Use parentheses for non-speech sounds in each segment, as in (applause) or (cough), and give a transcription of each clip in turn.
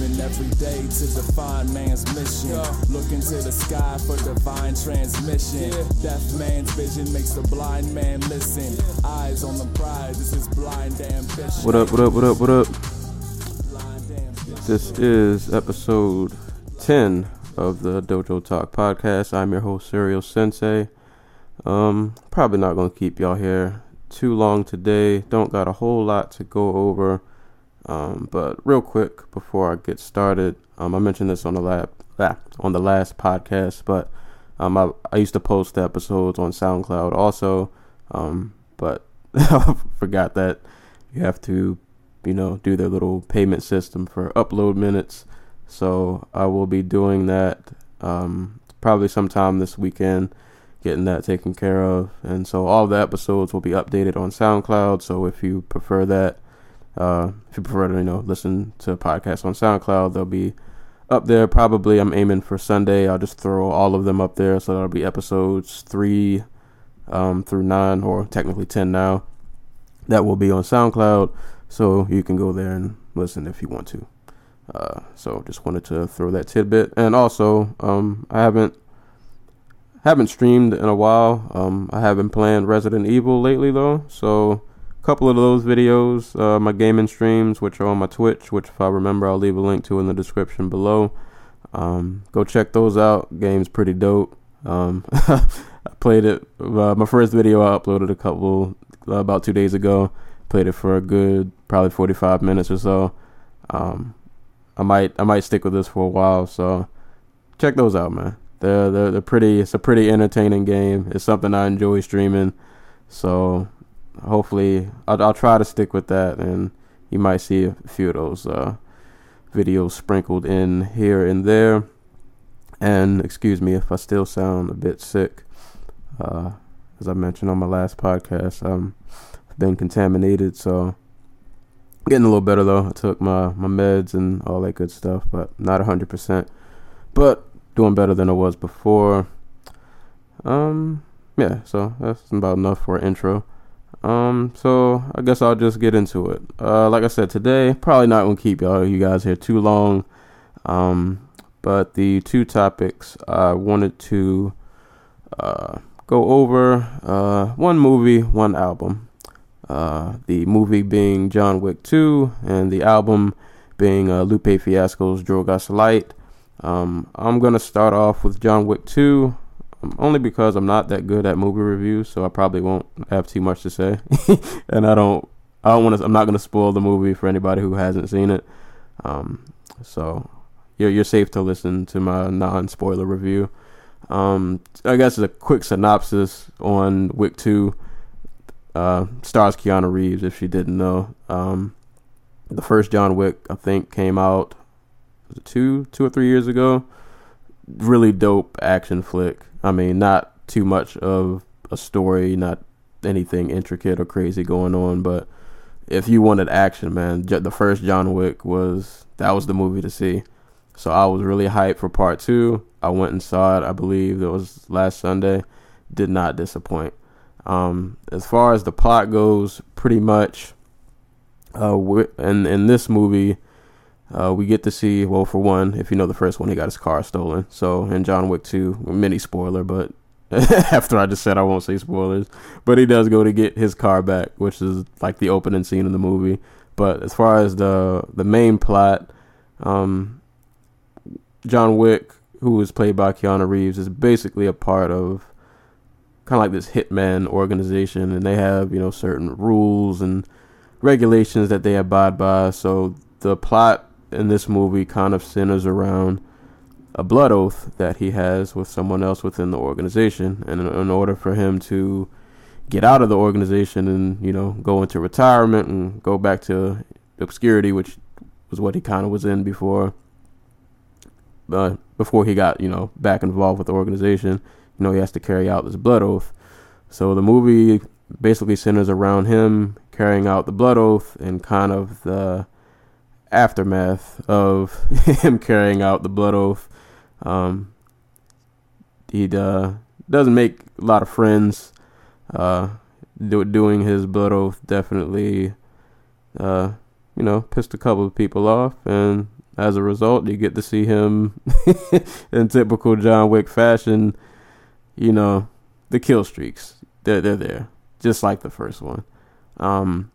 Living every day to define man's mission. Look into the sky for divine transmission. Deaf man's vision makes the blind man listen. Eyes on the prize, this is blind ambition. What up, what up, what up, what up? This is episode 10 of the Dojo Talk Podcast. I'm your host, Serial Sensei. Um, probably not going to keep y'all here too long today. Don't got a whole lot to go over. Um, but real quick before I get started, um, I mentioned this on the lab, ah, on the last podcast, but um, I, I used to post the episodes on SoundCloud also, um, but I (laughs) forgot that you have to, you know, do their little payment system for upload minutes. So I will be doing that um, probably sometime this weekend, getting that taken care of, and so all the episodes will be updated on SoundCloud. So if you prefer that. Uh, if you prefer to, you know, listen to podcasts on SoundCloud, they'll be up there. Probably, I'm aiming for Sunday. I'll just throw all of them up there, so that'll be episodes three um, through nine, or technically ten now. That will be on SoundCloud, so you can go there and listen if you want to. Uh, so just wanted to throw that tidbit, and also, um, I haven't haven't streamed in a while. Um, I haven't played Resident Evil lately though, so couple of those videos, uh, my gaming streams, which are on my Twitch, which if I remember, I'll leave a link to in the description below. Um, go check those out. Game's pretty dope. Um, (laughs) I played it. Uh, my first video I uploaded a couple uh, about two days ago. Played it for a good probably 45 minutes or so. Um, I might I might stick with this for a while. So check those out, man. They're they're they're pretty. It's a pretty entertaining game. It's something I enjoy streaming. So hopefully I'll, I'll try to stick with that and you might see a few of those uh, videos sprinkled in here and there. And excuse me if i still sound a bit sick. Uh, as i mentioned on my last podcast um, i've been contaminated so getting a little better though. I took my, my meds and all that good stuff but not 100% but doing better than i was before. Um yeah so that's about enough for an intro um, so I guess I'll just get into it. Uh, like I said today, probably not gonna keep y'all you guys here too long. Um, but the two topics I wanted to uh, go over uh, one movie, one album. Uh, the movie being John Wick 2, and the album being uh, Lupe Fiasco's Drogas Light. Um, I'm gonna start off with John Wick 2 only because I'm not that good at movie reviews, so I probably won't have too much to say. (laughs) and I don't, I don't want to. I'm not going to spoil the movie for anybody who hasn't seen it. Um, so you're you're safe to listen to my non-spoiler review. Um, I guess it's a quick synopsis on Wick Two. Uh, stars Keanu Reeves, if she didn't know. Um, the first John Wick, I think, came out two, two or three years ago. Really dope action flick. I mean, not too much of a story, not anything intricate or crazy going on, but if you wanted action, man, the first John Wick was that was the movie to see. So I was really hyped for part two. I went and saw it. I believe it was last Sunday. Did not disappoint. Um, as far as the plot goes, pretty much, uh, in in this movie, uh, we get to see, well, for one, if you know the first one, he got his car stolen. So in John Wick 2, mini spoiler, but (laughs) after I just said I won't say spoilers, but he does go to get his car back, which is like the opening scene of the movie. But as far as the the main plot, um, John Wick, who is played by Keanu Reeves, is basically a part of kind of like this hitman organization, and they have you know certain rules and regulations that they abide by. So the plot in this movie kind of centers around a blood oath that he has with someone else within the organization, and in, in order for him to get out of the organization and you know go into retirement and go back to obscurity, which was what he kind of was in before. Uh, before he got you know back involved with the organization, you know he has to carry out this blood oath. So the movie basically centers around him carrying out the blood oath and kind of the aftermath of (laughs) him carrying out the blood oath. Um, he uh, doesn't make a lot of friends. Uh, do, doing his blood oath definitely, uh, you know, pissed a couple of people off, and as a result, you get to see him (laughs) in typical John Wick fashion. You know, the kill streaks. They're they're there, just like the first one. Um,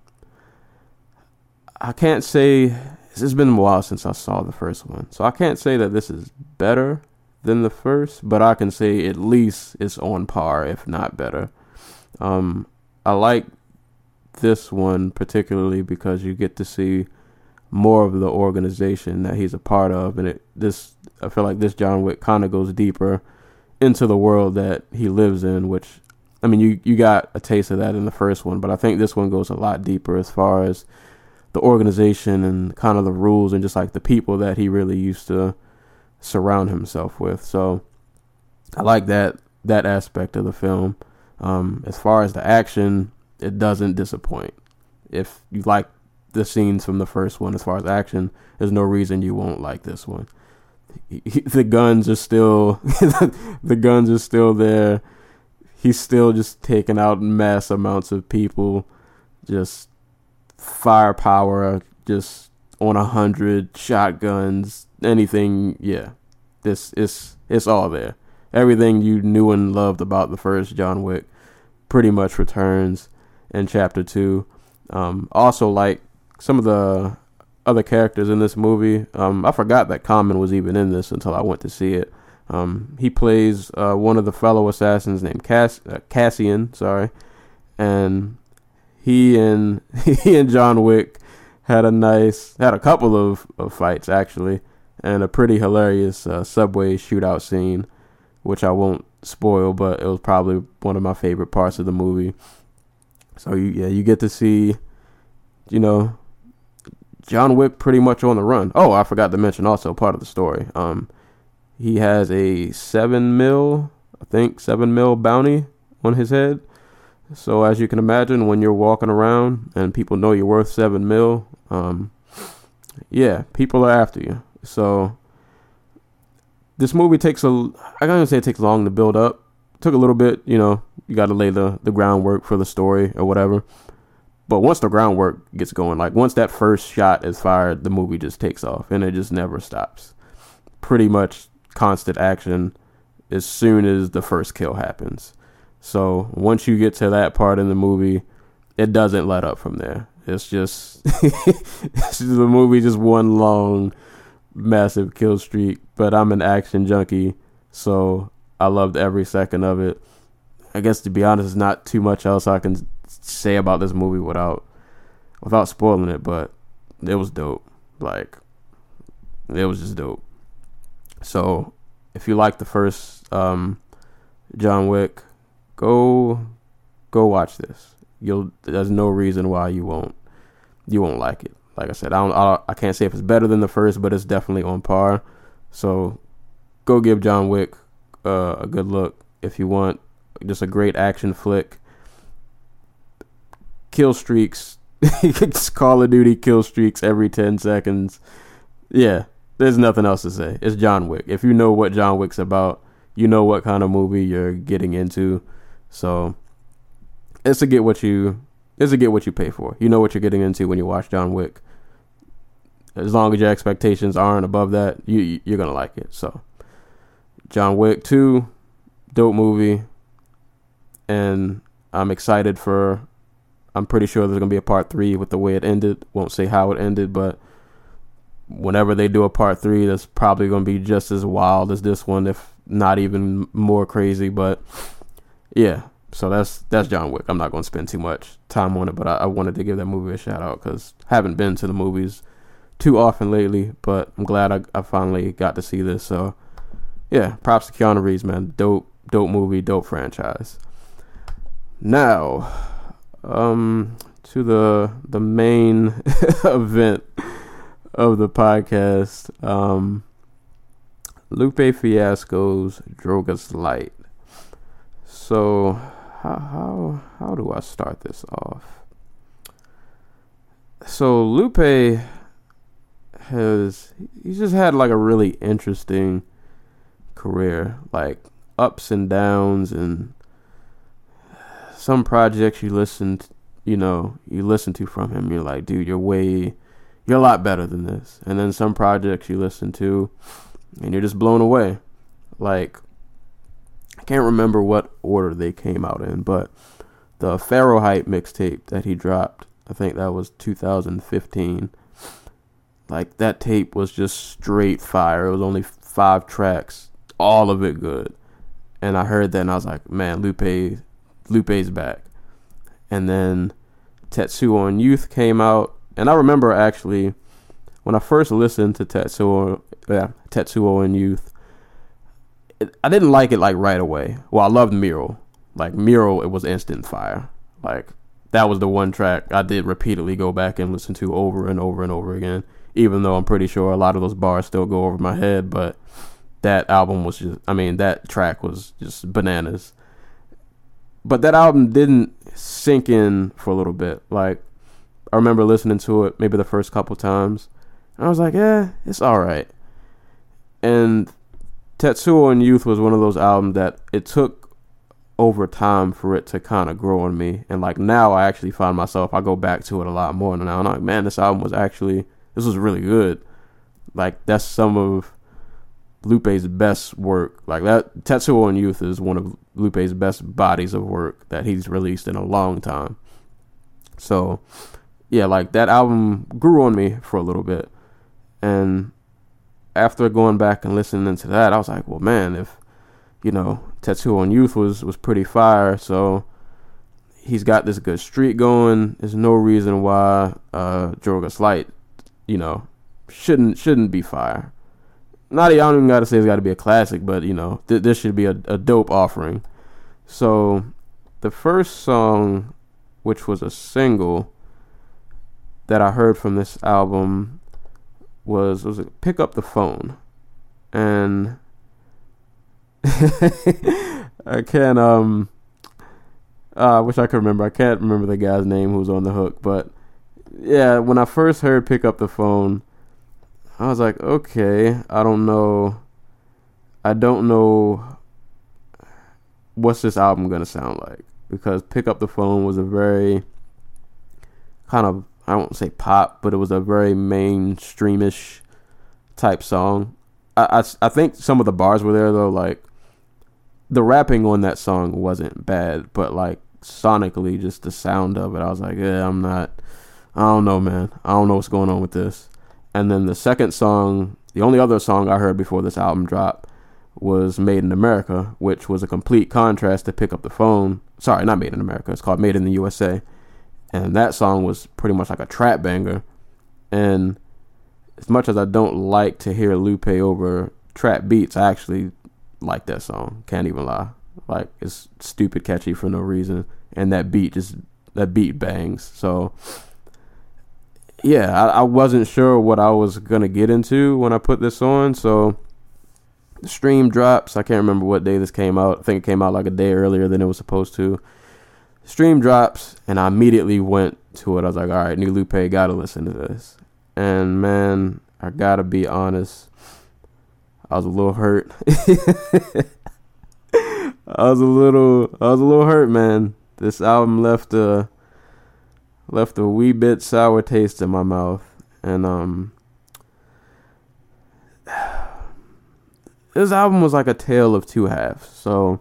I can't say it's been a while since I saw the first one, so I can't say that this is better than the first, but I can say at least it's on par, if not better. Um, I like this one particularly because you get to see more of the organization that he's a part of, and it this I feel like this John Wick kind of goes deeper into the world that he lives in, which I mean you you got a taste of that in the first one, but I think this one goes a lot deeper as far as the organization and kind of the rules and just like the people that he really used to surround himself with. So I like that that aspect of the film. Um, as far as the action, it doesn't disappoint. If you like the scenes from the first one as far as action, there's no reason you won't like this one. (laughs) The guns are still (laughs) the guns are still there. He's still just taking out mass amounts of people, just firepower, just on a hundred shotguns, anything. Yeah, this is it's all there. Everything you knew and loved about the first John Wick pretty much returns in chapter two. Um, also, like some of the other characters in this movie. Um, I forgot that Common was even in this until I went to see it. Um, he plays uh, one of the fellow assassins named Cass- uh, Cassian, sorry, and he and (laughs) he and John Wick had a nice had a couple of, of fights actually, and a pretty hilarious uh, subway shootout scene, which I won't spoil, but it was probably one of my favorite parts of the movie. So you, yeah, you get to see, you know, John Wick pretty much on the run. Oh, I forgot to mention also part of the story. Um, he has a seven mil, I think seven mil bounty on his head. So as you can imagine, when you're walking around and people know you're worth seven mil, um, yeah, people are after you. So this movie takes a, I even say it takes long to build up. It took a little bit, you know. You got to lay the the groundwork for the story or whatever. But once the groundwork gets going, like once that first shot is fired, the movie just takes off and it just never stops. Pretty much constant action as soon as the first kill happens. So once you get to that part in the movie, it doesn't let up from there. (laughs) It's just, the movie just one long massive kill streak. But I'm an action junkie, so I loved every second of it. I guess to be honest, there's not too much else I can say about this movie without without spoiling it, but it was dope. Like it was just dope. So if you like the first um, John Wick, go go watch this. You'll there's no reason why you won't you won't like it. Like I said, I don't I, I can't say if it's better than the first, but it's definitely on par. So go give John Wick uh, a good look if you want just a great action flick kill streaks. (laughs) Call of Duty kill streaks every 10 seconds. Yeah, there's nothing else to say. It's John Wick. If you know what John Wick's about, you know what kind of movie you're getting into. So it's to get what you it's to get what you pay for. You know what you're getting into when you watch John Wick. As long as your expectations aren't above that, you you're gonna like it. So John Wick 2, dope movie. And I'm excited for I'm pretty sure there's gonna be a part three with the way it ended. Won't say how it ended, but whenever they do a part three, that's probably gonna be just as wild as this one, if not even more crazy. But yeah, so that's that's John Wick. I'm not gonna spend too much time on it, but I, I wanted to give that movie a shout out because haven't been to the movies too often lately. But I'm glad I, I finally got to see this. So yeah, props to Keanu Reeves, man. Dope, dope movie, dope franchise. Now um to the the main (laughs) event of the podcast. Um Lupe Fiasco's Drogas Light. So how how how do I start this off? So Lupe has he's just had like a really interesting career, like ups and downs and some projects you listened, you know, you listen to from him, you're like, dude, you're way you're a lot better than this. And then some projects you listen to and you're just blown away. Like I can't remember what order they came out in, but the Fahrenheit mixtape that he dropped, I think that was 2015. Like that tape was just straight fire. It was only five tracks, all of it good. And I heard that and I was like, man, Lupe, Lupe's back. And then Tetsuo and Youth came out, and I remember actually when I first listened to Tetsuo, yeah, Tetsuo and Youth, I didn't like it like right away. Well, I loved Mural. Like Mural, it was instant fire. Like that was the one track I did repeatedly go back and listen to over and over and over again. Even though I'm pretty sure a lot of those bars still go over my head, but that album was just I mean, that track was just bananas. But that album didn't sink in for a little bit. Like I remember listening to it maybe the first couple times. And I was like, yeah, it's alright. And Tetsuo and Youth was one of those albums that it took over time for it to kind of grow on me. And like now I actually find myself, I go back to it a lot more now. And I'm like, man, this album was actually, this was really good. Like that's some of Lupe's best work. Like that, Tetsuo and Youth is one of Lupe's best bodies of work that he's released in a long time. So, yeah, like that album grew on me for a little bit, and after going back and listening to that, I was like, well, man, if you know Tetsuo and Youth was was pretty fire, so he's got this good streak going. There's no reason why uh Drogas Light, you know, shouldn't shouldn't be fire not I don't even gotta say it's got to be a classic, but you know th- this should be a, a dope offering. So the first song, which was a single that I heard from this album, was was it "Pick Up the Phone," and (laughs) I can't um. Uh, I wish I could remember. I can't remember the guy's name who was on the hook, but yeah, when I first heard "Pick Up the Phone," I was like, okay, I don't know. I don't know what's this album gonna sound like because Pick Up the Phone was a very kind of I won't say pop, but it was a very mainstreamish type song. I, I, I think some of the bars were there though, like the rapping on that song wasn't bad, but like sonically, just the sound of it, I was like, yeah, I'm not. I don't know, man. I don't know what's going on with this. And then the second song, the only other song I heard before this album dropped was Made in America, which was a complete contrast to Pick Up the Phone. Sorry, not Made in America. It's called Made in the USA. And that song was pretty much like a trap banger. And as much as I don't like to hear Lupe over trap beats, I actually like that song. Can't even lie. Like it's stupid catchy for no reason. And that beat just that beat bangs. So yeah, I, I wasn't sure what I was gonna get into when I put this on. So the stream drops. I can't remember what day this came out. I think it came out like a day earlier than it was supposed to. Stream drops, and I immediately went to it. I was like, all right, New Lupe, gotta listen to this. And man, I gotta be honest, I was a little hurt. (laughs) I was a little, I was a little hurt, man. This album left a left a wee bit sour taste in my mouth, and um, (sighs) this album was like a tale of two halves. So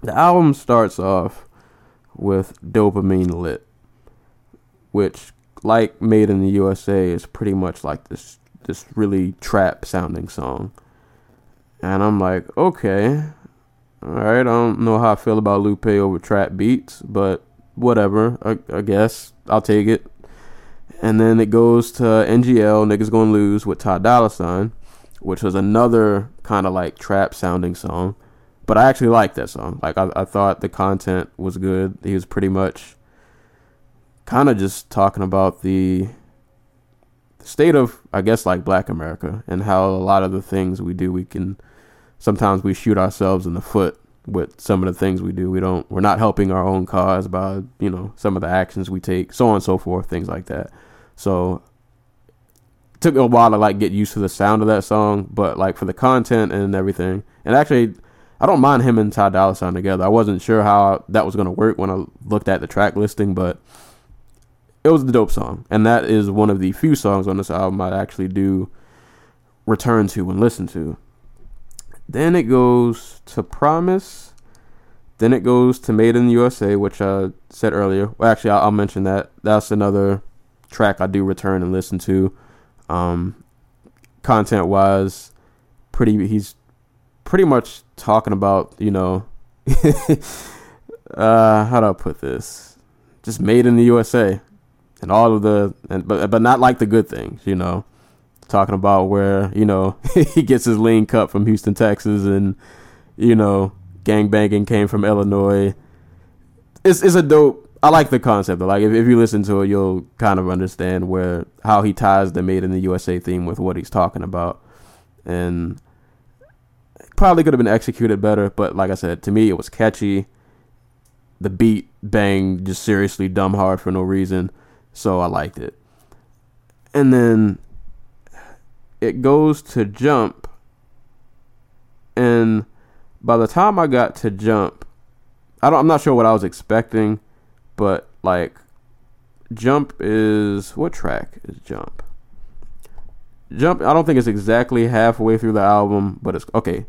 the album starts off with Dopamine Lit, which, like Made in the USA, is pretty much like this this really trap sounding song. And I'm like, okay, all right. I don't know how I feel about Lupe over trap beats, but whatever. I, I guess I'll take it. And then it goes to NGL, Niggas Gonna Lose with Ty Dolla Sign, which was another kind of like trap sounding song. But I actually liked that song. Like, I, I thought the content was good. He was pretty much kind of just talking about the state of, I guess, like black America and how a lot of the things we do, we can sometimes we shoot ourselves in the foot with some of the things we do. We don't we're not helping our own cause by, you know, some of the actions we take, so on and so forth, things like that. So it took a while to like get used to the sound of that song, but like for the content and everything. And actually I don't mind him and Ty Dolla Sign together. I wasn't sure how that was gonna work when I looked at the track listing, but it was the dope song. And that is one of the few songs on this album I actually do return to and listen to. Then it goes to Promise. Then it goes to Made in the USA, which I said earlier. Well, actually, I'll, I'll mention that. That's another track I do return and listen to. Um, content wise, pretty. He's pretty much talking about you know, (laughs) uh, how do I put this? Just made in the USA, and all of the, and but but not like the good things, you know talking about where you know (laughs) he gets his lean cut from Houston, Texas, and you know gang banging came from Illinois. It's it's a dope. I like the concept. Like if if you listen to it, you'll kind of understand where how he ties the "Made in the USA" theme with what he's talking about, and probably could have been executed better. But like I said, to me, it was catchy. The beat bang just seriously dumb hard for no reason, so I liked it. And then it goes to jump and by the time I got to jump I don't I'm not sure what I was expecting but like jump is what track is jump jump I don't think it's exactly halfway through the album but it's okay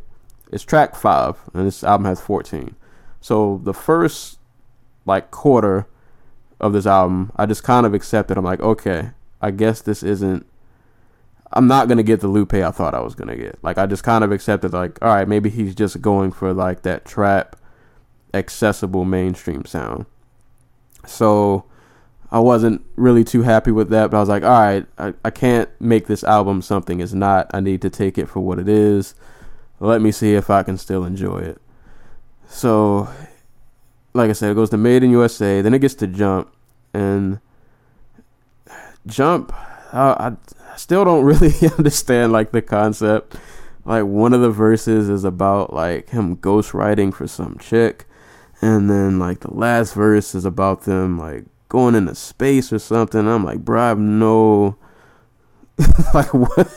it's track 5 and this album has 14 so the first like quarter of this album I just kind of accepted I'm like okay I guess this isn't I'm not gonna get the Lupe I thought I was gonna get. Like I just kind of accepted like, all right, maybe he's just going for like that trap accessible mainstream sound. So I wasn't really too happy with that, but I was like, all right, I, I can't make this album something it's not. I need to take it for what it is. Let me see if I can still enjoy it. So, like I said, it goes to Made in USA, then it gets to Jump, and Jump, I, still don't (laughs) really (laughs) understand like the concept. Like one of the verses is about like him ghostwriting for some chick, and then like the last verse is about them like going into space or something. I'm like, bro, I have no (laughs) like what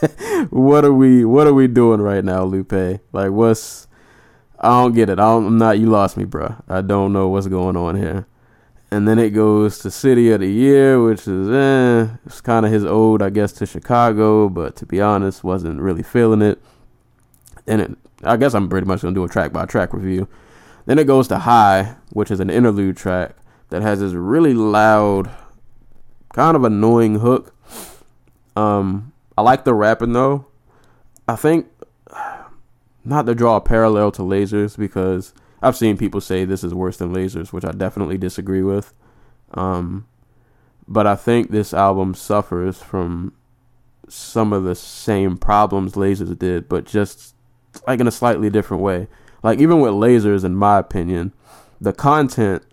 what are we what are we doing right now, Lupe? Like what's I don't get it. I am not you lost me, bro. I don't know what's going on here and then it goes to City of the Year, which is eh, it's kind of his ode, I guess, to Chicago. But to be honest, wasn't really feeling it. And it, I guess I'm pretty much gonna do a track by track review. Then it goes to High, which is an interlude track that has this really loud, kind of annoying hook. Um, I like the rapping though. I think not to draw a parallel to Lasers because I've seen people say this is worse than Lasers, which I definitely disagree with. Um, but I think this album suffers from some of the same problems Lasers did, but just like in a slightly different way. Like even with Lasers, in my opinion, the content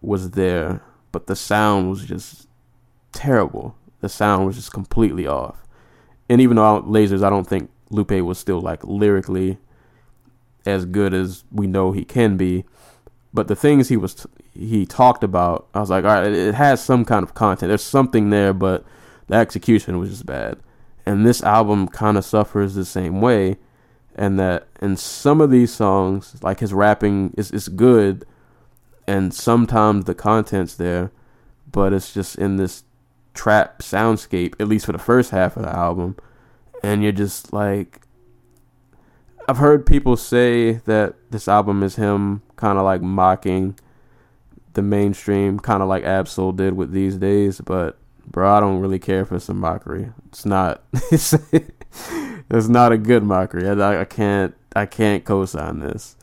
was there, but the sound was just terrible. The sound was just completely off. And even though Lasers, I don't think Lupe was still like lyrically as good as we know he can be. But the things he was t- he talked about, I was like, all right, it has some kind of content. There's something there, but the execution was just bad. And this album kind of suffers the same way, and that in some of these songs, like his rapping is is good, and sometimes the content's there, but it's just in this trap soundscape, at least for the first half of the album, and you're just like, I've heard people say that this album is him kind of like mocking the mainstream, kind of like Ab-Soul did with these days. But bro, I don't really care for some mockery. It's not. (laughs) It's, it's not a good mockery. I, I can't. I can't co-sign this.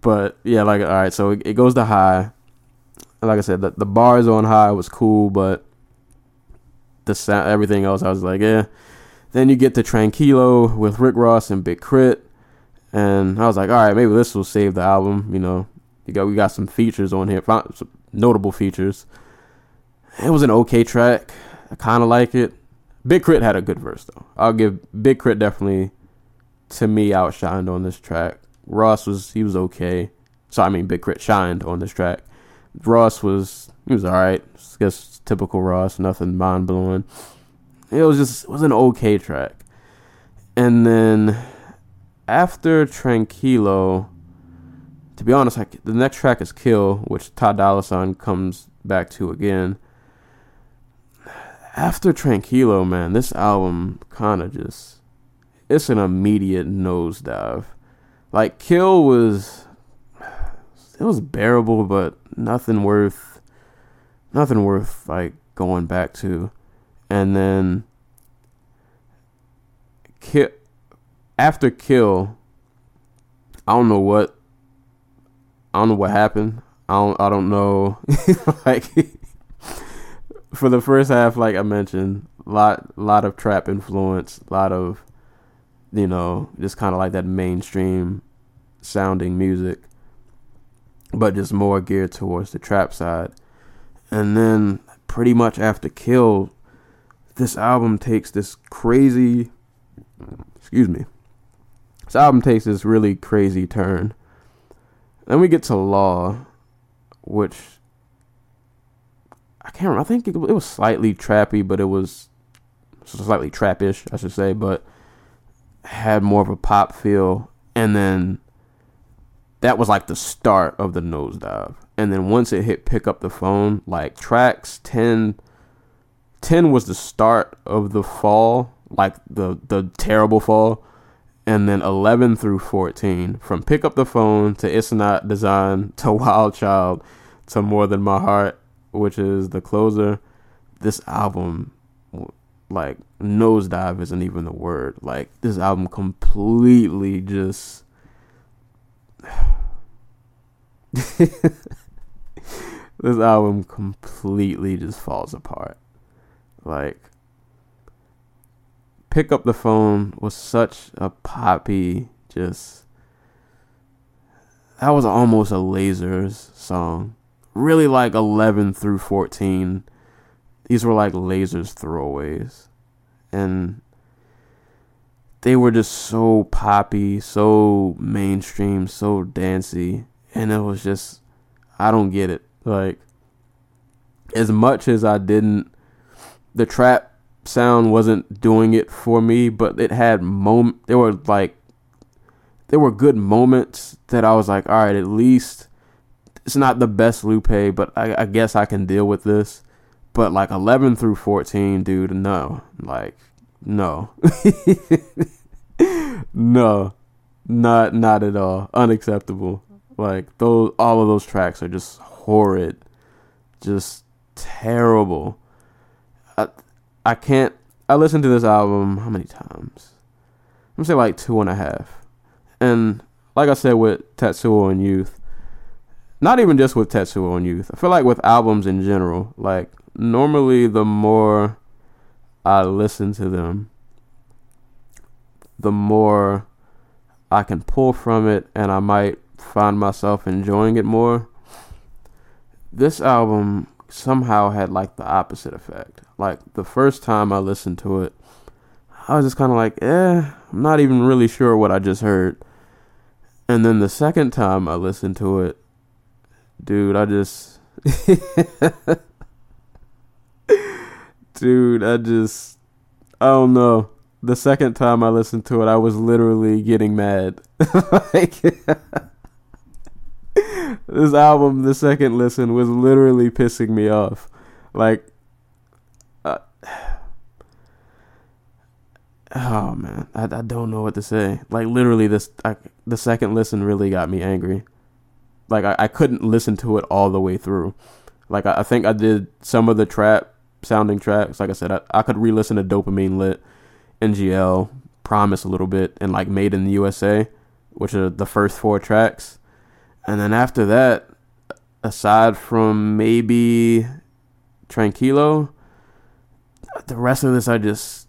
But yeah, like all right, so it, it goes to high. Like I said, the, the bars on high was cool, but the sound, everything else, I was like, yeah. Then you get to Tranquilo with Rick Ross and Big K.R.I.T. And I was like, all right, maybe this will save the album. You know, you got we got some features on here, some notable features. It was an okay track. I kind of like it. Big K.R.I.T. had a good verse though. I'll give Big K.R.I.T. definitely to me outshined on this track. Ross was he was okay. So I mean, Big K.R.I.T. shined on this track. Ross was he was all right. I guess typical Ross, nothing mind blowing. It was just it was an okay track. And then after Tranquilo, to be honest, like the next track is Kill, which Ty Dolla Sign comes back to again. After Tranquilo, man, this album kind of just it's an immediate nosedive. Like Kill was it was bearable, but nothing worth nothing worth like going back to. And then kill after kill I don't know what I don't know what happened. I don't I don't know (laughs) like for the first half like I mentioned, lot lot of trap influence, a lot of you know, just kind of like that mainstream sounding music but just more geared towards the trap side. And then pretty much after Kill, this album takes this crazy excuse me. This album takes this really crazy turn. Then we get to Law, which I can't remember. I think it, it was slightly trappy, but it was slightly trappish, I should say, but had more of a pop feel. And then that was like the start of the nosedive. And then once it hit pick up the phone, like tracks 10 10 was the start of the fall, like the the terrible fall. And then 11 through 14, from pick up the phone to it's not design (laughs) to wild child to more than my heart, which is the closer. This album like nosedive isn't even the word. Like this album completely just (sighs) (laughs) this album completely just falls apart. Like, pick up the phone was such a poppy, just that was almost a lasers song. Really like 11 through 14. These were like lasers throwaways. And they were just so poppy, so mainstream, so dancey and it was just I don't get it. Like as much as I didn't the trap sound wasn't doing it for me, but it had moment there were like there were good moments that I was like, all right, at least it's not the best Lupe, but I, I guess I can deal with this. But like 11 through 14, dude, no, like no, (laughs) no, not not at all, unacceptable. Like those, all of those tracks are just horrid, just terrible. I, I can't. I listened to this album how many times? I'm say like two and a half. And like I said with Tetsuo and Youth, not even just with Tetsuo and Youth. I feel like with albums in general, like normally the more I listen to them, the more I can pull from it, and I might find myself enjoying it more. This album somehow had like the opposite effect. Like the first time I listened to it, I was just kind of like, eh, I'm not even really sure what I just heard. And then the second time I listened to it, dude, I just. (laughs) dude, I just. I don't know. The second time I listened to it, I was literally getting mad. (laughs) like. (laughs) this album, the second listen, was literally pissing me off. Like, uh, (sighs) oh man, I, I don't know what to say. Like, literally, this I, the second listen really got me angry. Like, I, I couldn't listen to it all the way through. Like, I, I think I did some of the trap sounding tracks. Like I said, I, I could re listen to Dopamine Lit, NGL, Promise a little bit, and like Made in the USA, which are the first four tracks and then after that, aside from maybe Tranquilo, the rest of this I just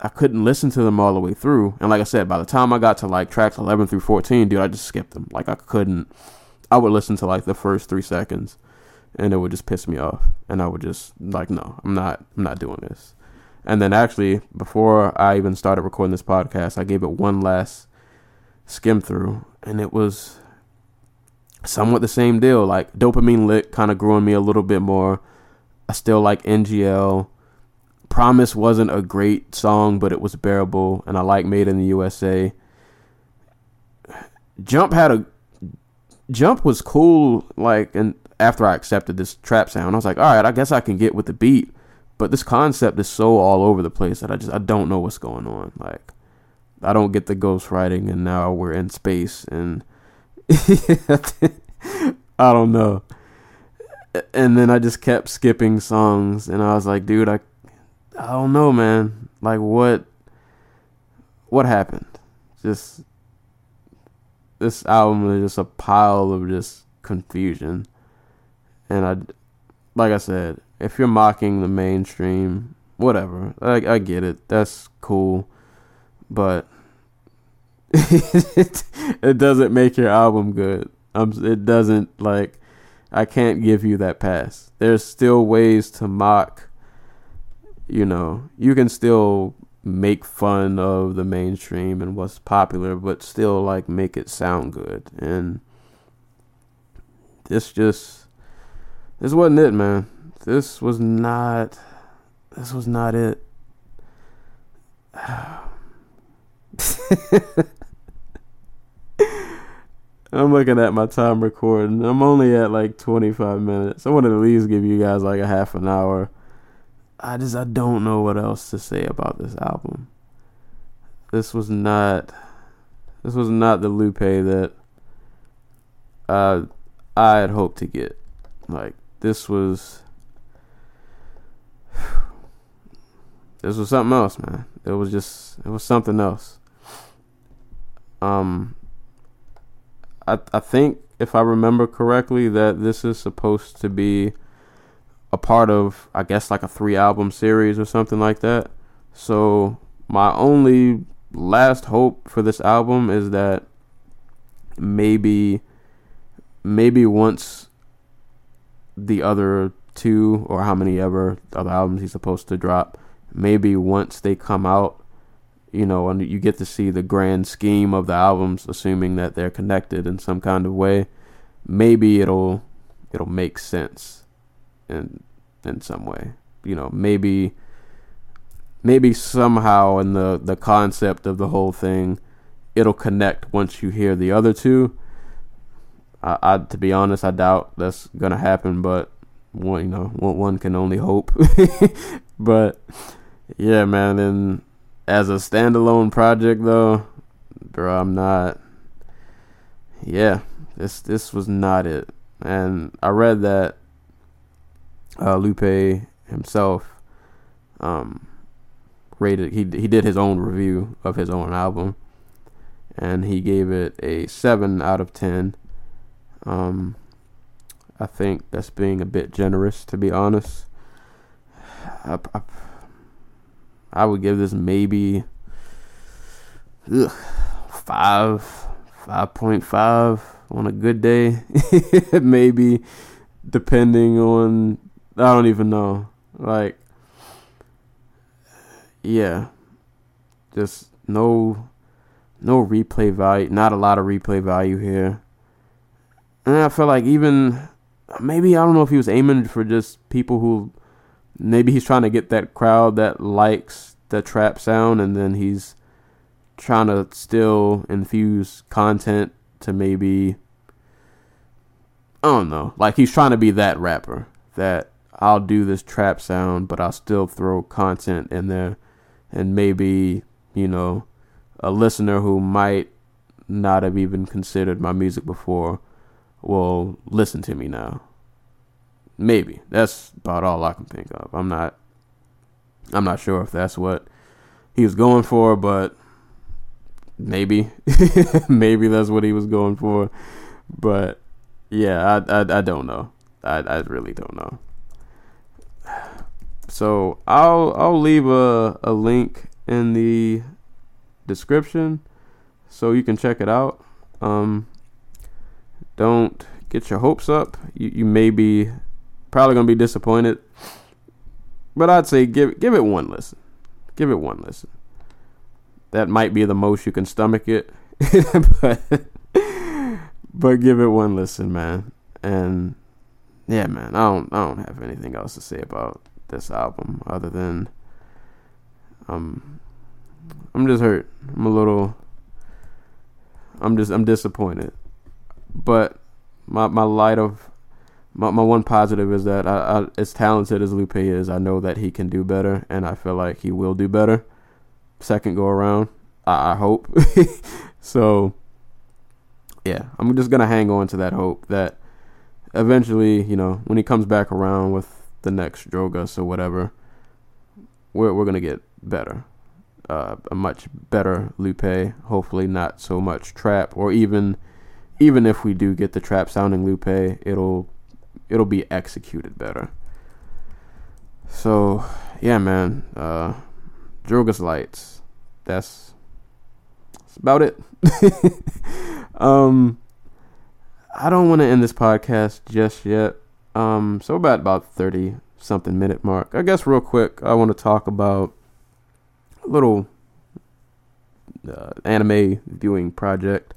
I couldn't listen to them all the way through. And like I said, by the time I got to like tracks 11 through 14, dude, I just skipped them. Like I couldn't. I would listen to like the first three seconds, and it would just piss me off. And I would just like, no, I'm not. I'm not doing this. And then actually, before I even started recording this podcast, I gave it one last skim through, and it was somewhat the same deal. Like dopamine lit kind of grew on me a little bit more. I still like NGL. Promise wasn't a great song, but it was bearable, and I like Made in the USA. Jump had a Jump was cool, like, and after I accepted this trap sound, I was like, all right, I guess I can get with the beat. But this concept is so all over the place that I just I don't know what's going on. Like, I don't get the ghost writing, and now we're in space, and (laughs) I don't know. And then I just kept skipping songs, and I was like, dude, I, I don't know, man. Like, what, what happened? Just this album is just a pile of just confusion, and I, like I said, if you're mocking the mainstream, whatever, I, I get it. That's cool, but (laughs) it doesn't make your album good. Um, it doesn't like I can't give you that pass. There's still ways to mock. You know, you can still make fun of the mainstream and what's popular, but still like make it sound good. And this just this wasn't it, man. This was not this was not it. (sighs) (laughs) I'm looking at my time recording. I'm only at like 25 minutes. I want to at least give you guys like a half an hour. I just I don't know what else to say about this album. This was not this was not the Lupe that uh I had hoped to get. Like this was (sighs) this was something else, man. It was just it was something else. Um I I think if I remember correctly that this is supposed to be a part of I guess like a three album series or something like that. So my only last hope for this album is that maybe maybe once the other two or how many ever other albums he's supposed to drop, maybe once they come out you know, and you get to see the grand scheme of the albums, assuming that they're connected in some kind of way. Maybe it'll it'll make sense in in some way. You know, maybe maybe somehow in the the concept of the whole thing, it'll connect once you hear the other two. I, I to be honest, I doubt that's gonna happen, but one you know one, one can only hope. (laughs) but yeah, man, and as a standalone project though, bro, I'm not. Yeah, this this was not it. And I read that uh, Lupe himself um, rated he he did his own review of his own album, and he gave it a seven out of ten. Um, I think that's being a bit generous, to be honest. (sighs) I, I, I would give this maybe ugh, five, five point five on a good day. (laughs) maybe depending on I don't even know. Like yeah. Just no no replay value not a lot of replay value here. And I feel like even maybe I don't know if he was aiming for just people who maybe he's trying to get that crowd that likes the trap sound and then he's trying to still infuse content to maybe I don't know. Like he's trying to be that rapper that I'll do this trap sound but I'll still throw content in there and maybe, you know, a listener who might not have even considered my music before will listen to me now. Maybe that's about all I can think of. I'm not. I'm not sure if that's what he was going for, but maybe, (laughs) maybe that's what he was going for. But yeah, I I, I don't know. I I really don't know. (sighs) So I'll I'll leave a a link in the description so you can check it out. Um, don't get your hopes up. You you may be Probably gonna be disappointed, but I'd say give give it one listen. Give it one listen. That might be the most you can stomach it, (laughs) but but give it one listen, man. And yeah, man, I don't I don't have anything else to say about this album other than um I'm just hurt. I'm a little I'm just I'm disappointed. But my my light of my my one positive is that I, I as talented as Lupe is, I know that he can do better and I feel like he will do better. Second go around. I, I hope. (laughs) so yeah, I'm just gonna hang on to that hope that eventually, you know, when he comes back around with the next Drogas or whatever, we're we're gonna get better. Uh, a much better Lupe, hopefully not so much trap, or even even if we do get the trap sounding Lupe, it'll it'll be executed better. So yeah, man, uh, Drogas lights. That's, that's about it. (laughs) um, I don't want to end this podcast just yet. Um, so about about thirty something minute mark. I guess real quick, I want to talk about a little uh, anime viewing project,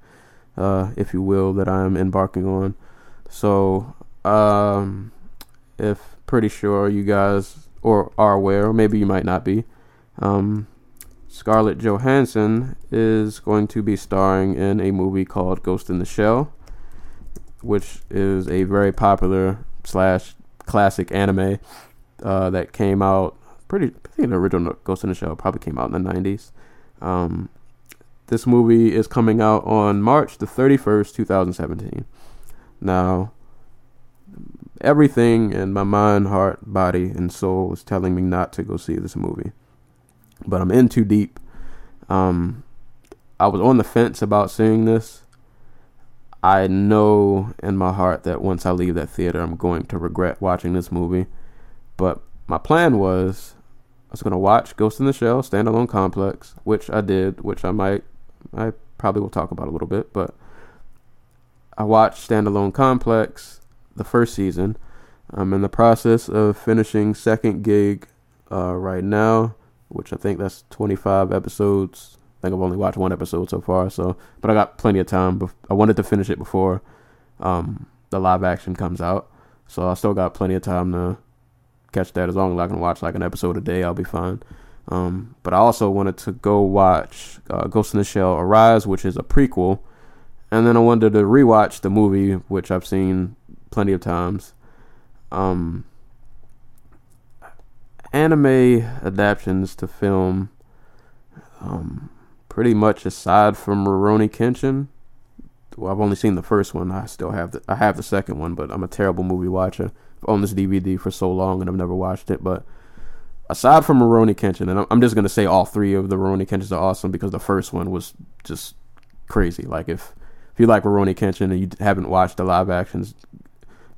uh, if you will, that I'm embarking on. So, um, if pretty sure you guys or are aware, or maybe you might not be, um, Scarlett Johansson is going to be starring in a movie called Ghost in the Shell, which is a very popular slash classic anime uh, that came out pretty. I think the original Ghost in the Shell probably came out in the '90s. Um, this movie is coming out on March the 31st, 2017. Now, everything in my mind, heart, body, and soul is telling me not to go see this movie but I'm in too deep. Um, I was on the fence about seeing this. I know in my heart that once I leave that theater, I'm going to regret watching this movie. But my plan was I was going to watch Ghost in the Shell standalone complex, which I did, which I might, I probably will talk about a little bit. But I watched standalone complex the first season. I'm in the process of finishing second gig uh, right now which I think that's 25 episodes. I think I've only watched one episode so far, so but I got plenty of time. Bef- I wanted to finish it before um, the live action comes out, so I still got plenty of time to catch that. As long as I can watch like an episode a day, I'll be fine. Um, but I also wanted to go watch uh, Ghost in the Shell Arise, which is a prequel, and then I wanted to rewatch the movie, which I've seen plenty of times. Um, anime adaptations to film, um, pretty much aside from Rurouni Kenshin. Well, I've only seen the first one. I still have the I have the second one, but I'm a terrible movie watcher. I've owned this DVD for so long and I've never watched it. But aside from Rurouni Kenshin, and I'm just gonna say all three of the Rurouni Kenshins are awesome because the first one was just crazy. Like if if you like Rurouni Kenshin and you haven't watched the live actions,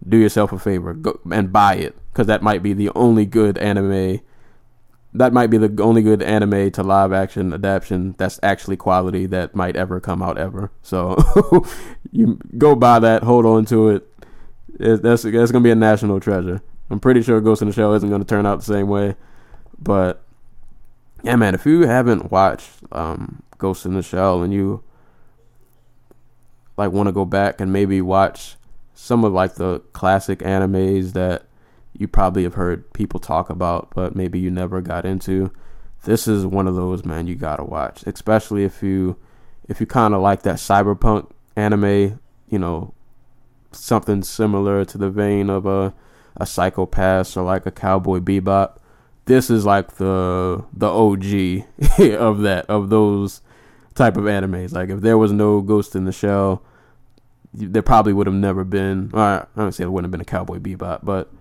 do yourself a favor. Go and buy it because that might be the only good anime that might be the only good anime to live action adaptation that's actually quality that might ever come out ever. (laughs) So you go buy that hold on to it, it that's that's gonna be a national treasure. I'm pretty sure ghost in the shell isn't gonna turn out the same way but yeah man if you haven't watched um, ghost in the shell and you like want to go back and maybe watch some of like the classic animes that you probably have heard people talk about, but maybe you never got into. This is one of those, man, you gotta watch. Especially if you if you kinda like that cyberpunk anime, you know, something similar to the vein of a a Psycho-Pass or like a cowboy bebop. This is like the the OG (laughs) of that of those type of animes. Like if there was no Ghost in the Shell, there probably would have never been. I don't say it wouldn't have been a Cowboy Bebop, but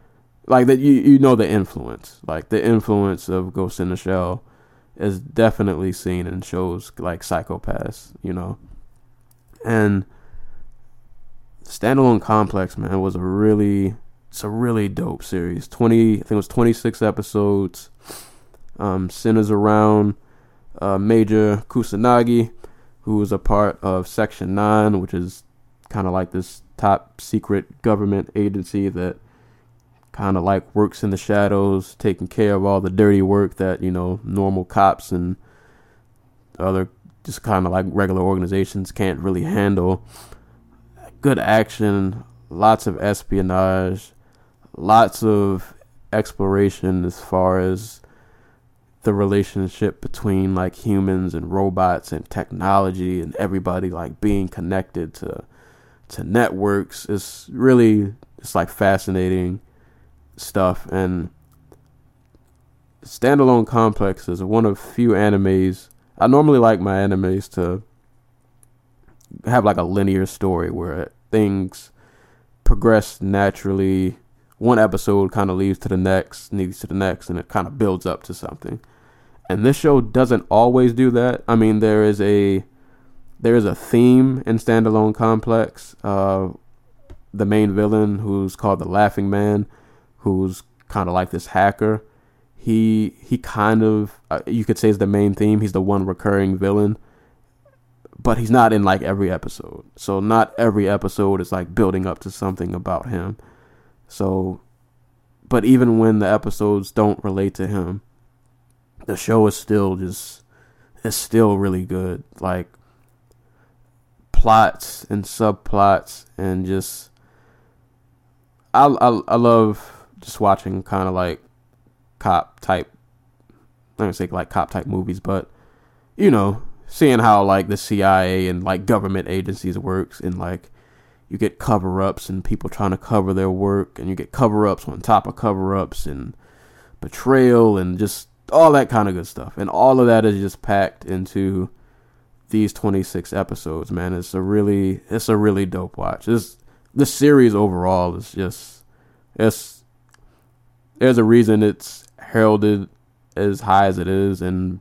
like that, you you know the influence, like the influence of Ghost in the Shell, is definitely seen in shows like Psycho-Pass, you know, and standalone complex man was a really it's a really dope series. Twenty, I think it was twenty six episodes. Um, centers around uh, Major Kusanagi, who was a part of Section Nine, which is kind of like this top secret government agency that kind of like works in the shadows, taking care of all the dirty work that, you know, normal cops and other just kind of like regular organizations can't really handle. good action, lots of espionage, lots of exploration as far as the relationship between like humans and robots and technology and everybody like being connected to to networks. It's really it's like fascinating stuff. And standalone complex is one of few animes i normally like my animes to have like a linear story where things progress naturally. One episode kind of leads to the next leads to the next and it kind of builds up to something. And this show doesn't always do that. I mean there is a there is a theme in standalone complex uh the main villain who's called the laughing man who's kind of like this hacker. He he kind of uh, you could say is the main theme. He's the one recurring villain but he's not in like every episode. So not every episode is like building up to something about him. So but even when the episodes don't relate to him the show is still just it's still really good. Like plots and subplots and just I I, I love just watching kind of like cop type. I don't say like cop type movies, but you know, seeing how like the CIA and like government agencies works and like you get cover ups and people trying to cover their work and you get cover ups on top of cover ups and betrayal and just all that kind of good stuff. And all of that is just packed into these 26 episodes, man. It's a really it's a really dope watch. This the series overall is just it's there's a reason it's heralded as high as it is and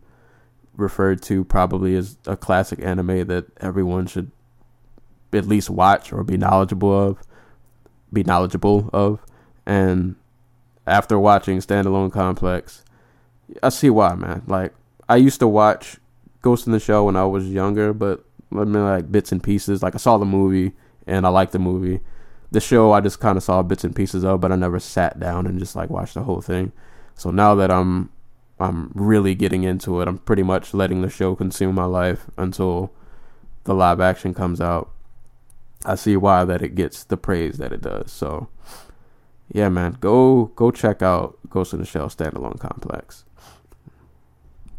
referred to probably as a classic anime that everyone should at least watch or be knowledgeable of be knowledgeable of and after watching standalone complex i see why man like i used to watch ghost in the shell when i was younger but I mean, like bits and pieces like i saw the movie and i liked the movie the show i just kind of saw bits and pieces of but i never sat down and just like watched the whole thing so now that I'm I'm really getting into it, I'm pretty much letting the show consume my life until the live action comes out. I see why that it gets the praise that it does. So yeah, man, go go check out Ghost in the Shell standalone complex.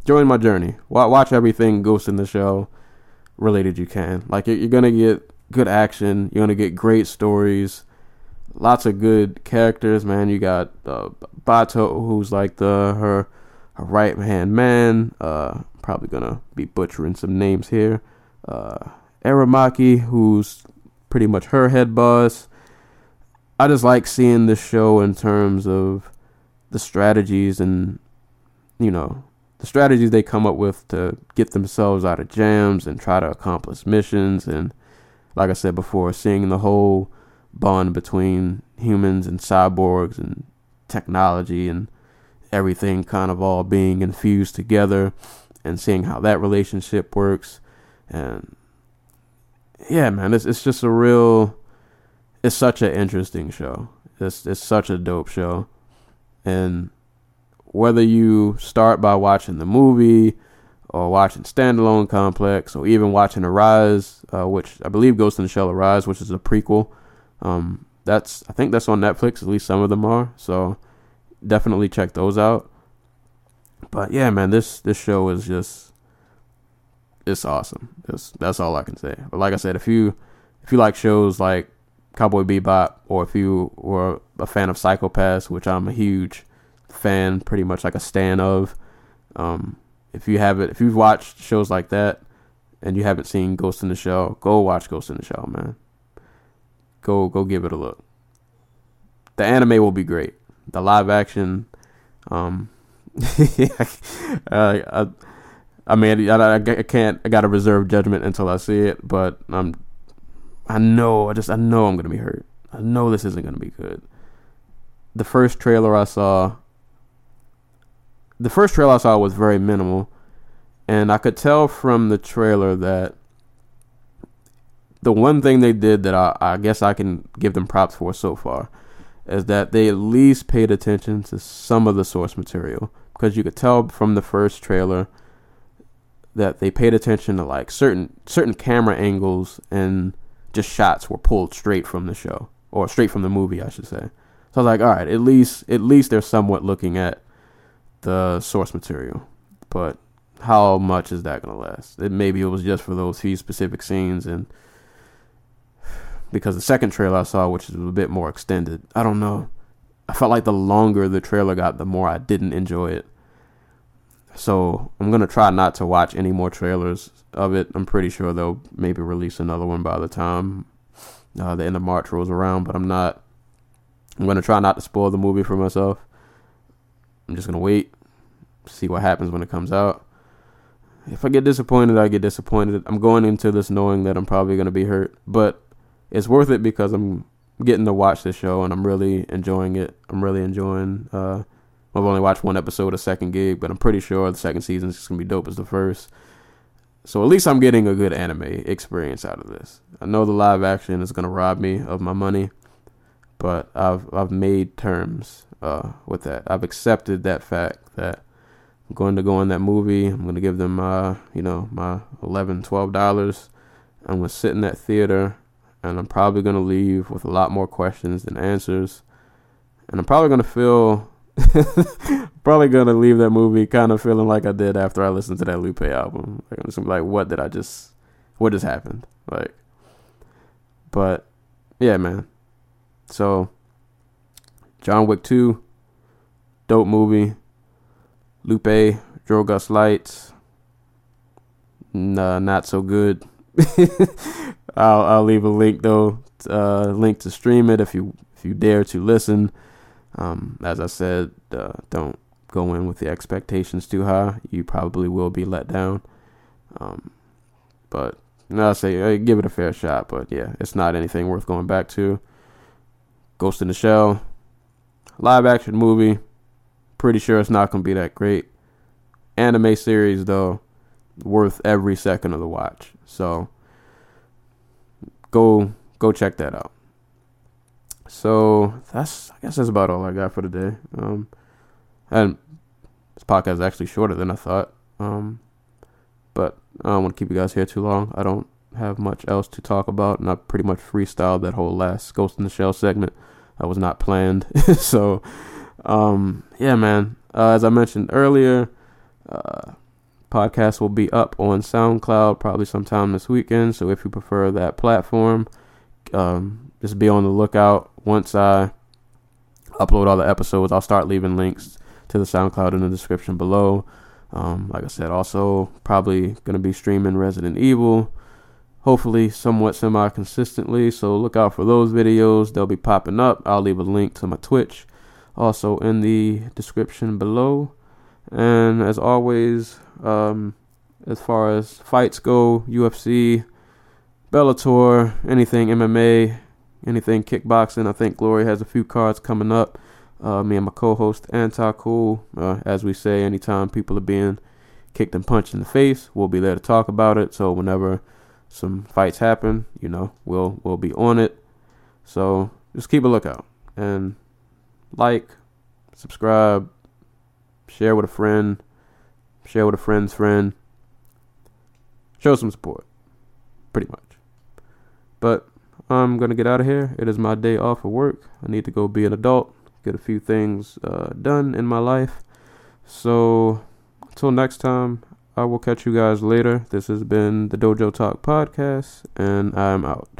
Join my journey. Watch everything Ghost in the Shell related you can. Like you're gonna get good action. You're gonna get great stories lots of good characters, man. You got uh, Batou, who's like the her her right hand man. Uh, probably gonna be butchering some names here. Uh, Aramaki, who's pretty much her head boss. I just like seeing this show in terms of the strategies and you know the strategies they come up with to get themselves out of jams and try to accomplish missions and like I said before, seeing the whole bond between humans and cyborgs and technology and everything kind of all being infused together and seeing how that relationship works. And yeah man it's it's just a real it's such an interesting show. It's it's such a dope show. And whether you start by watching the movie or watching standalone complex or even watching arise uh, which i believe ghost in the shell arise which is a prequel um, that's I think that's on Netflix. At least some of them are. So definitely check those out. But yeah, man, this this show is just it's awesome. That's all I can say. But like I said, if you if you like shows like Cowboy Bebop, or if you were a fan of Psycho-Pass, which I'm a huge fan, pretty much like a stan of. Um, if you haven't, if you've watched shows like that, and you haven't seen Ghost in the Shell, go watch Ghost in the Shell, man go go give it a look. The anime will be great. The live action, um, (laughs) uh, I, I mean, I, I, can't. I gotta reserve judgment until I see it. But I'm, I know. I just I know I'm gonna be hurt. I know this isn't gonna be good. The first trailer I saw. The first trailer I saw was very minimal, and I could tell from the trailer that the one thing they did that I, I guess I can give them props for so far is that they at least paid attention to some of the source material because you could tell from the first trailer that they paid attention to like certain certain camera angles and just shots were pulled straight from the show or straight from the movie, I should say. So I was like, all right, at least at least they're somewhat looking at the source material. But how much is that gonna last? It maybe it was just for those few specific scenes and because the second trailer I saw, which is a bit more extended, I don't know. I felt like the longer the trailer got, the more I didn't enjoy it. So I'm gonna try not to watch any more trailers of it. I'm pretty sure they'll maybe release another one by the time uh, the end of March rolls around. But I'm not. I'm gonna try not to spoil the movie for myself. I'm just gonna wait, see what happens when it comes out. If I get disappointed, I get disappointed. I'm going into this knowing that I'm probably gonna be hurt, but it's worth it because I'm getting to watch the show and I'm really enjoying it. I'm really enjoying. Uh, I've only watched one episode of Second Gig, but I'm pretty sure the second season is gonna be dope as the first. So at least I'm getting a good anime experience out of this. I know the live action is gonna rob me of my money, but I've I've made terms uh, with that. I've accepted that fact that I'm going to go in that movie. I'm gonna give them my you know my 11 12 dollars. I'm gonna sit in that theater, and I'm probably gonna leave with a lot more questions than answers, and I'm probably gonna feel (laughs) probably gonna leave that movie kind of feeling like I did after I listened to that Lupe album. Like I'm just like, what did I just, what just happened? Like, but yeah, man. So, John Wick Two, dope movie. Lupe, Drogas Lights, nah, not so good. (laughs) I'll I'll leave a link though, uh, link to stream it if you if you dare to listen. Um, as I said, uh, don't go in with the expectations too high. You probably will be let down. Um, but I say uh, give it a fair shot. But yeah, it's not anything worth going back to. Ghost in the Shell, live action movie. Pretty sure it's not gonna be that great. Anime series though, worth every second of the watch. So go go check that out. So that's I guess that's about all I got for today. Um, and this podcast is actually shorter than I thought. Um, but I don't want to keep you guys here too long. I don't have much else to talk about, and I pretty much freestyled that whole last Ghost in the Shell segment. That was not planned. (laughs) so, um, yeah, man. Uh, as I mentioned earlier, uh, podcast will be up on SoundCloud probably sometime this weekend. So if you prefer that platform, um, just be on the lookout. Once I upload all the episodes, I'll start leaving links to the SoundCloud in the description below. Um, like I said, also probably gonna be streaming Resident Evil, hopefully somewhat semi consistently. So look out for those videos; they'll be popping up. I'll leave a link to my Twitch also in the description below. And as always, um, as far as fights go, UFC, Bellator, anything MMA, anything kickboxing, I think Glory has a few cards coming up. Uh, me and my co-host Anti Cool, uh, as we say, anytime people are being kicked and punched in the face, we'll be there to talk about it. So whenever some fights happen, you know, we'll we'll be on it. So just keep a lookout and like, subscribe, share with a friend, share with a friend's friend. Show some support, pretty much. But I'm gonna get out of here. It is my day off of work. I need to go be an adult, get a few things uh, done in my life. So until next time, I will catch you guys later. This has been the Dojo Talk podcast, and I'm out.